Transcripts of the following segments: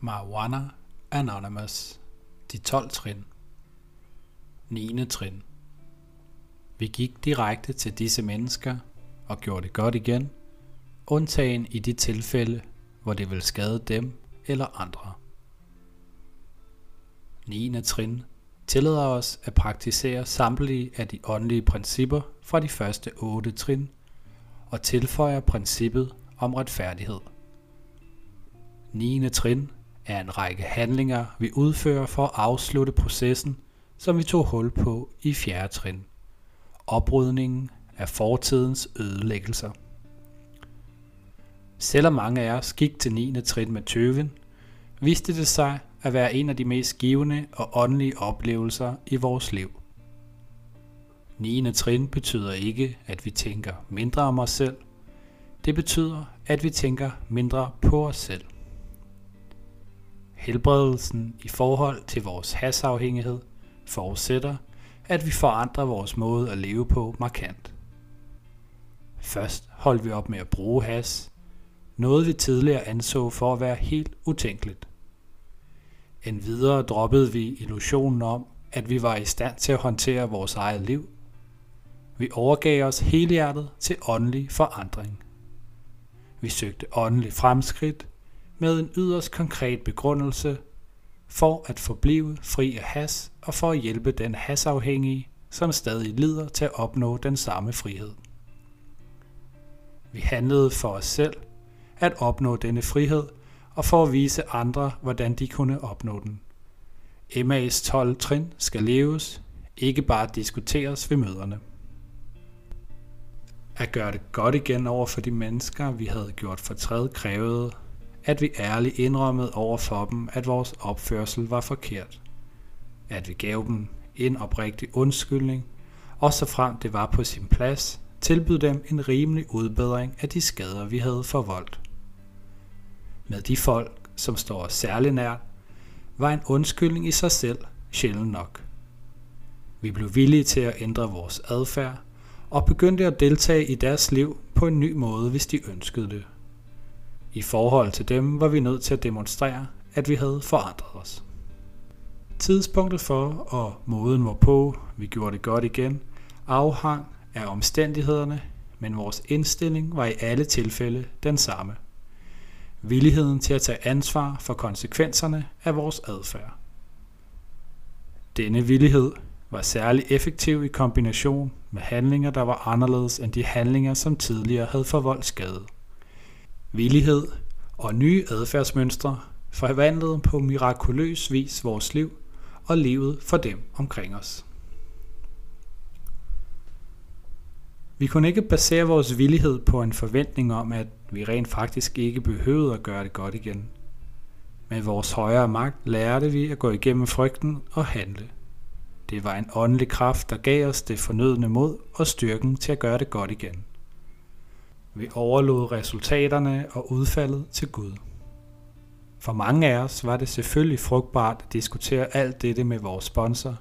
Marijuana Anonymous De 12 trin 9. trin Vi gik direkte til disse mennesker og gjorde det godt igen, undtagen i de tilfælde, hvor det vil skade dem eller andre. 9. trin tillader os at praktisere samtlige af de åndelige principper fra de første 8 trin og tilføjer princippet om retfærdighed. 9. trin er en række handlinger, vi udfører for at afslutte processen, som vi tog hul på i fjerde trin. Oprydningen af fortidens ødelæggelser. Selvom mange af os gik til 9. trin med tøven, viste det sig at være en af de mest givende og åndelige oplevelser i vores liv. 9. trin betyder ikke, at vi tænker mindre om os selv. Det betyder, at vi tænker mindre på os selv. Helbredelsen i forhold til vores hasafhængighed forudsætter, at vi forandrer vores måde at leve på markant. Først holdt vi op med at bruge has, noget vi tidligere anså for at være helt utænkeligt. En videre droppede vi illusionen om, at vi var i stand til at håndtere vores eget liv. Vi overgav os helhjertet til åndelig forandring. Vi søgte åndelig fremskridt med en yderst konkret begrundelse for at forblive fri af has og for at hjælpe den hasafhængige, som stadig lider til at opnå den samme frihed. Vi handlede for os selv at opnå denne frihed og for at vise andre, hvordan de kunne opnå den. MA's 12 trin skal leves, ikke bare diskuteres ved møderne. At gøre det godt igen over for de mennesker, vi havde gjort fortræd, krævede, at vi ærligt indrømmede over for dem, at vores opførsel var forkert. At vi gav dem en oprigtig undskyldning, og så frem det var på sin plads, tilbød dem en rimelig udbedring af de skader, vi havde forvoldt. Med de folk, som står os særlig nær, var en undskyldning i sig selv sjældent nok. Vi blev villige til at ændre vores adfærd og begyndte at deltage i deres liv på en ny måde, hvis de ønskede det. I forhold til dem var vi nødt til at demonstrere, at vi havde forandret os. Tidspunktet for og måden hvorpå vi gjorde det godt igen, afhang af omstændighederne, men vores indstilling var i alle tilfælde den samme. Villigheden til at tage ansvar for konsekvenserne af vores adfærd. Denne villighed var særlig effektiv i kombination med handlinger, der var anderledes end de handlinger, som tidligere havde forvoldt skade. Villighed og nye adfærdsmønstre forvandlede på mirakuløs vis vores liv og livet for dem omkring os. Vi kunne ikke basere vores villighed på en forventning om, at vi rent faktisk ikke behøvede at gøre det godt igen. Med vores højere magt lærte vi at gå igennem frygten og handle. Det var en åndelig kraft, der gav os det fornødne mod og styrken til at gøre det godt igen. Vi overlod resultaterne og udfaldet til Gud. For mange af os var det selvfølgelig frugtbart at diskutere alt dette med vores sponsor.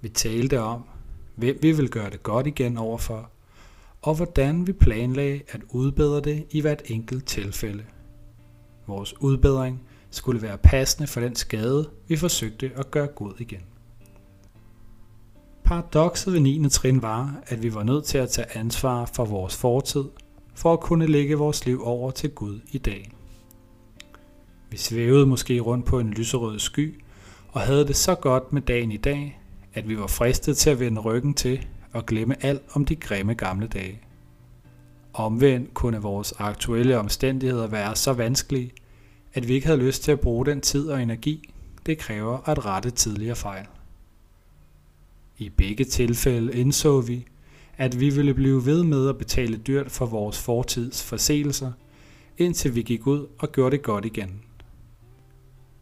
Vi talte om, hvem vi vil gøre det godt igen overfor, og hvordan vi planlagde at udbedre det i hvert enkelt tilfælde. Vores udbedring skulle være passende for den skade, vi forsøgte at gøre god igen. Paradokset ved 9. trin var, at vi var nødt til at tage ansvar for vores fortid, for at kunne lægge vores liv over til Gud i dag. Vi svævede måske rundt på en lyserød sky, og havde det så godt med dagen i dag, at vi var fristet til at vende ryggen til og glemme alt om de grimme gamle dage. Omvendt kunne vores aktuelle omstændigheder være så vanskelige, at vi ikke havde lyst til at bruge den tid og energi, det kræver at rette tidligere fejl. I begge tilfælde indså vi, at vi ville blive ved med at betale dyrt for vores fortids forseelser, indtil vi gik ud og gjorde det godt igen.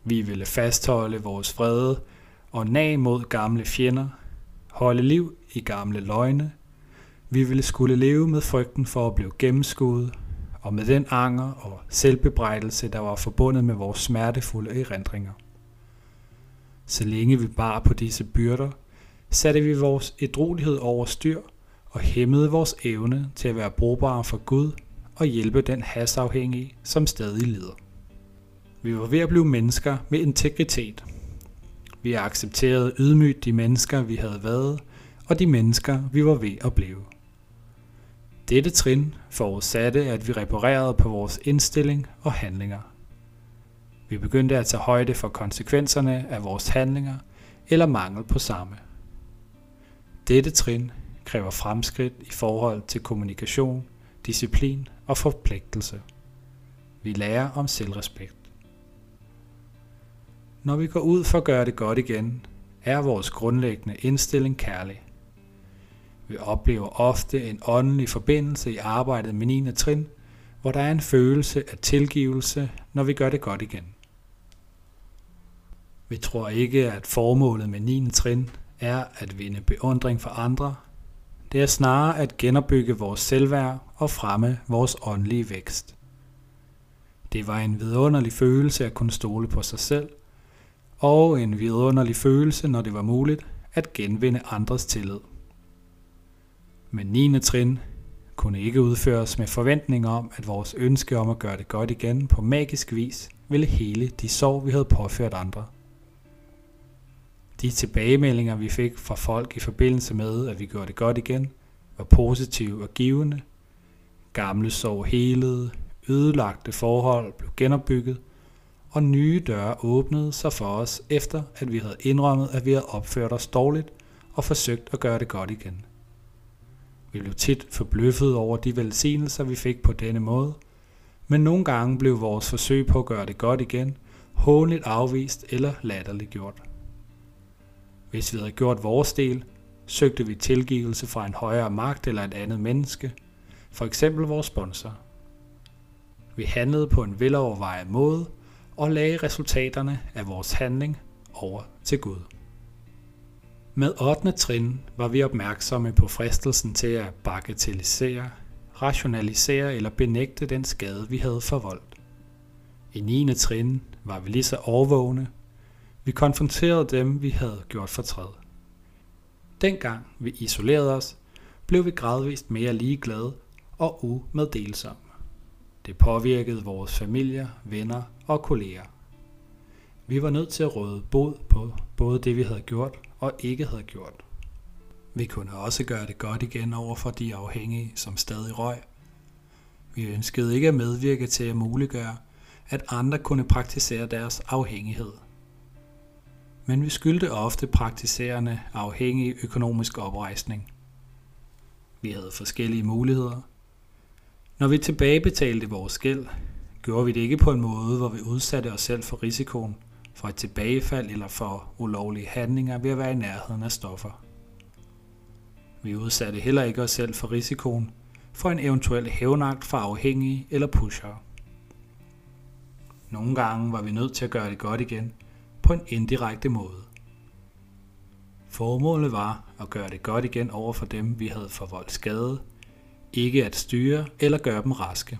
Vi ville fastholde vores vrede og nag mod gamle fjender, holde liv i gamle løgne. Vi ville skulle leve med frygten for at blive gennemskuet, og med den anger og selvbebrejdelse, der var forbundet med vores smertefulde erindringer. Så længe vi bar på disse byrder, satte vi vores edrolighed over styr og hæmmede vores evne til at være brugbare for Gud og hjælpe den hasafhængige, som stadig lider. Vi var ved at blive mennesker med integritet. Vi accepterede ydmygt de mennesker, vi havde været, og de mennesker, vi var ved at blive. Dette trin forudsatte, at vi reparerede på vores indstilling og handlinger. Vi begyndte at tage højde for konsekvenserne af vores handlinger eller mangel på samme. Dette trin kræver fremskridt i forhold til kommunikation, disciplin og forpligtelse. Vi lærer om selvrespekt. Når vi går ud for at gøre det godt igen, er vores grundlæggende indstilling kærlig. Vi oplever ofte en åndelig forbindelse i arbejdet med 9. trin, hvor der er en følelse af tilgivelse, når vi gør det godt igen. Vi tror ikke, at formålet med 9. trin er at vinde beundring for andre. Det er snarere at genopbygge vores selvværd og fremme vores åndelige vækst. Det var en vidunderlig følelse at kunne stole på sig selv, og en vidunderlig følelse, når det var muligt, at genvinde andres tillid. Men 9. trin kunne ikke udføres med forventning om, at vores ønske om at gøre det godt igen på magisk vis ville hele de sår, vi havde påført andre. De tilbagemeldinger, vi fik fra folk i forbindelse med, at vi gjorde det godt igen, var positive og givende. Gamle sår helede, ødelagte forhold blev genopbygget, og nye døre åbnede sig for os efter, at vi havde indrømmet, at vi havde opført os dårligt og forsøgt at gøre det godt igen. Vi blev tit forbløffet over de velsignelser, vi fik på denne måde, men nogle gange blev vores forsøg på at gøre det godt igen hånligt afvist eller latterliggjort. Hvis vi havde gjort vores del, søgte vi tilgivelse fra en højere magt eller et andet menneske, for eksempel vores sponsor. Vi handlede på en velovervejet måde og lagde resultaterne af vores handling over til Gud. Med 8. trin var vi opmærksomme på fristelsen til at bagatellisere, rationalisere eller benægte den skade, vi havde forvoldt. I 9. trin var vi lige så overvågne. Vi konfronterede dem, vi havde gjort fortræd. Dengang vi isolerede os, blev vi gradvist mere ligeglade og umeddelsomme. Det påvirkede vores familier, venner og kolleger. Vi var nødt til at råde bod på både det, vi havde gjort og ikke havde gjort. Vi kunne også gøre det godt igen over for de afhængige, som stadig røg. Vi ønskede ikke at medvirke til at muliggøre, at andre kunne praktisere deres afhængighed. Men vi skyldte ofte praktiserende afhængig økonomisk oprejsning. Vi havde forskellige muligheder. Når vi tilbagebetalte vores gæld, gjorde vi det ikke på en måde, hvor vi udsatte os selv for risikoen for et tilbagefald eller for ulovlige handlinger ved at være i nærheden af stoffer. Vi udsatte heller ikke os selv for risikoen for en eventuel hævnagt fra afhængige eller pushere. Nogle gange var vi nødt til at gøre det godt igen på en indirekte måde. Formålet var at gøre det godt igen over for dem, vi havde forvoldt skade, ikke at styre eller gøre dem raske.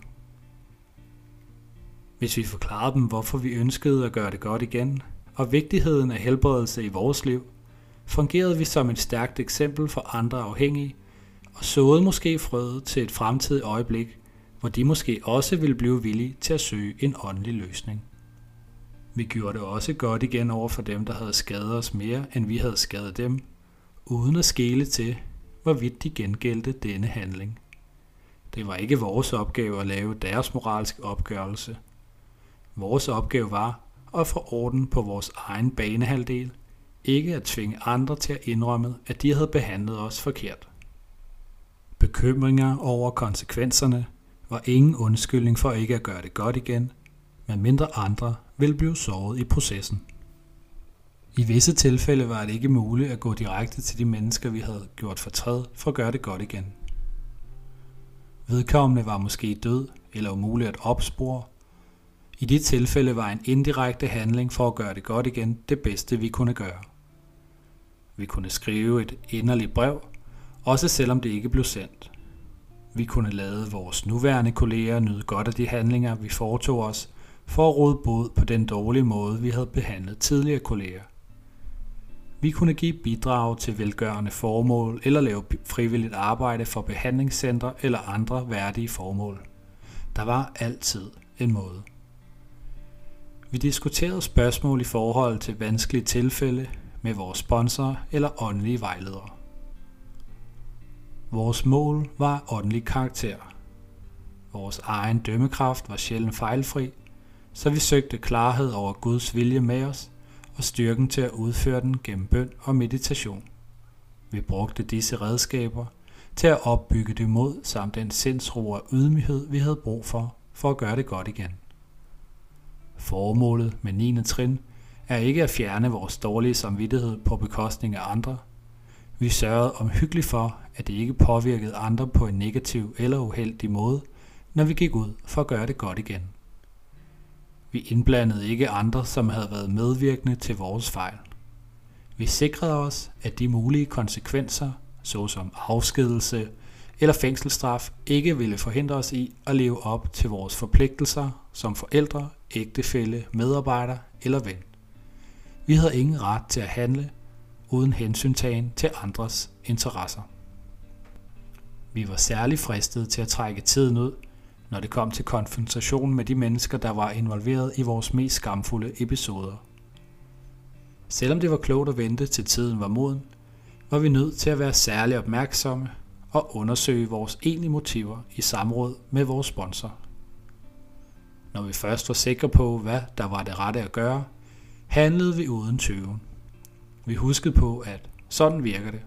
Hvis vi forklarede dem, hvorfor vi ønskede at gøre det godt igen, og vigtigheden af helbredelse i vores liv, fungerede vi som et stærkt eksempel for andre afhængige, og såede måske frøet til et fremtidigt øjeblik, hvor de måske også ville blive villige til at søge en åndelig løsning. Vi gjorde det også godt igen over for dem, der havde skadet os mere, end vi havde skadet dem, uden at skele til, hvorvidt de gengældte denne handling. Det var ikke vores opgave at lave deres moralske opgørelse – Vores opgave var at få orden på vores egen banehalvdel, ikke at tvinge andre til at indrømme, at de havde behandlet os forkert. Bekymringer over konsekvenserne var ingen undskyldning for ikke at gøre det godt igen, medmindre andre ville blive såret i processen. I visse tilfælde var det ikke muligt at gå direkte til de mennesker, vi havde gjort fortræd for at gøre det godt igen. Vedkommende var måske død eller umulig at opspore, i de tilfælde var en indirekte handling for at gøre det godt igen det bedste, vi kunne gøre. Vi kunne skrive et inderligt brev, også selvom det ikke blev sendt. Vi kunne lade vores nuværende kolleger nyde godt af de handlinger, vi foretog os, for at råde bod på den dårlige måde, vi havde behandlet tidligere kolleger. Vi kunne give bidrag til velgørende formål eller lave frivilligt arbejde for behandlingscentre eller andre værdige formål. Der var altid en måde. Vi diskuterede spørgsmål i forhold til vanskelige tilfælde med vores sponsorer eller åndelige vejledere. Vores mål var åndelig karakter. Vores egen dømmekraft var sjældent fejlfri, så vi søgte klarhed over Guds vilje med os og styrken til at udføre den gennem bøn og meditation. Vi brugte disse redskaber til at opbygge det mod samt den sindsro og ydmyghed, vi havde brug for, for at gøre det godt igen. Formålet med 9. trin er ikke at fjerne vores dårlige samvittighed på bekostning af andre. Vi sørgede omhyggeligt for, at det ikke påvirkede andre på en negativ eller uheldig måde, når vi gik ud for at gøre det godt igen. Vi indblandede ikke andre, som havde været medvirkende til vores fejl. Vi sikrede os, at de mulige konsekvenser, såsom afskedelse eller fængselsstraf, ikke ville forhindre os i at leve op til vores forpligtelser som forældre, ægtefælle, medarbejder eller ven. Vi havde ingen ret til at handle uden hensyntagen til andres interesser. Vi var særlig fristet til at trække tiden ud, når det kom til konfrontation med de mennesker, der var involveret i vores mest skamfulde episoder. Selvom det var klogt at vente til tiden var moden, var vi nødt til at være særlig opmærksomme og undersøge vores egentlige motiver i samråd med vores sponsor. Når vi først var sikre på, hvad der var det rette at gøre, handlede vi uden tøven. Vi huskede på, at sådan virker det.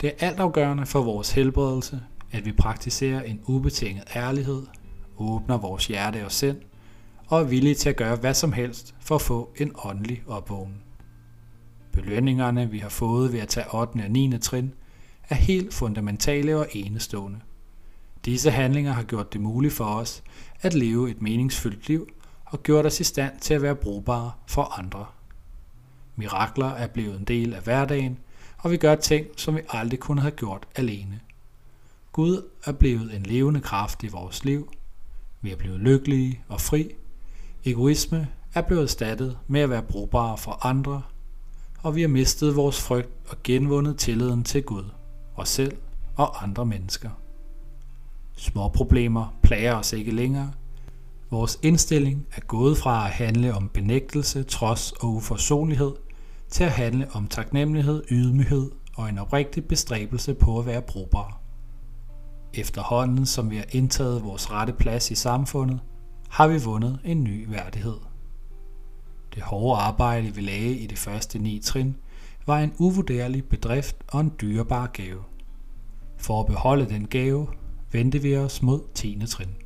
Det er altafgørende for vores helbredelse, at vi praktiserer en ubetinget ærlighed, åbner vores hjerte og sind, og er villige til at gøre hvad som helst for at få en åndelig opvågning. Belønningerne, vi har fået ved at tage 8. og 9. trin, er helt fundamentale og enestående. Disse handlinger har gjort det muligt for os at leve et meningsfyldt liv og gjort os i stand til at være brugbare for andre. Mirakler er blevet en del af hverdagen, og vi gør ting, som vi aldrig kunne have gjort alene. Gud er blevet en levende kraft i vores liv. Vi er blevet lykkelige og fri. Egoisme er blevet erstattet med at være brugbare for andre, og vi har mistet vores frygt og genvundet tilliden til Gud, os selv og andre mennesker. Små problemer plager os ikke længere. Vores indstilling er gået fra at handle om benægtelse, trods og uforsonlighed, til at handle om taknemmelighed, ydmyghed og en oprigtig bestræbelse på at være brugbare. Efterhånden som vi har indtaget vores rette plads i samfundet, har vi vundet en ny værdighed. Det hårde arbejde, vi lagde i de første ni trin, var en uvurderlig bedrift og en dyrebar gave. For at beholde den gave, vendte vi os mod 10. trin.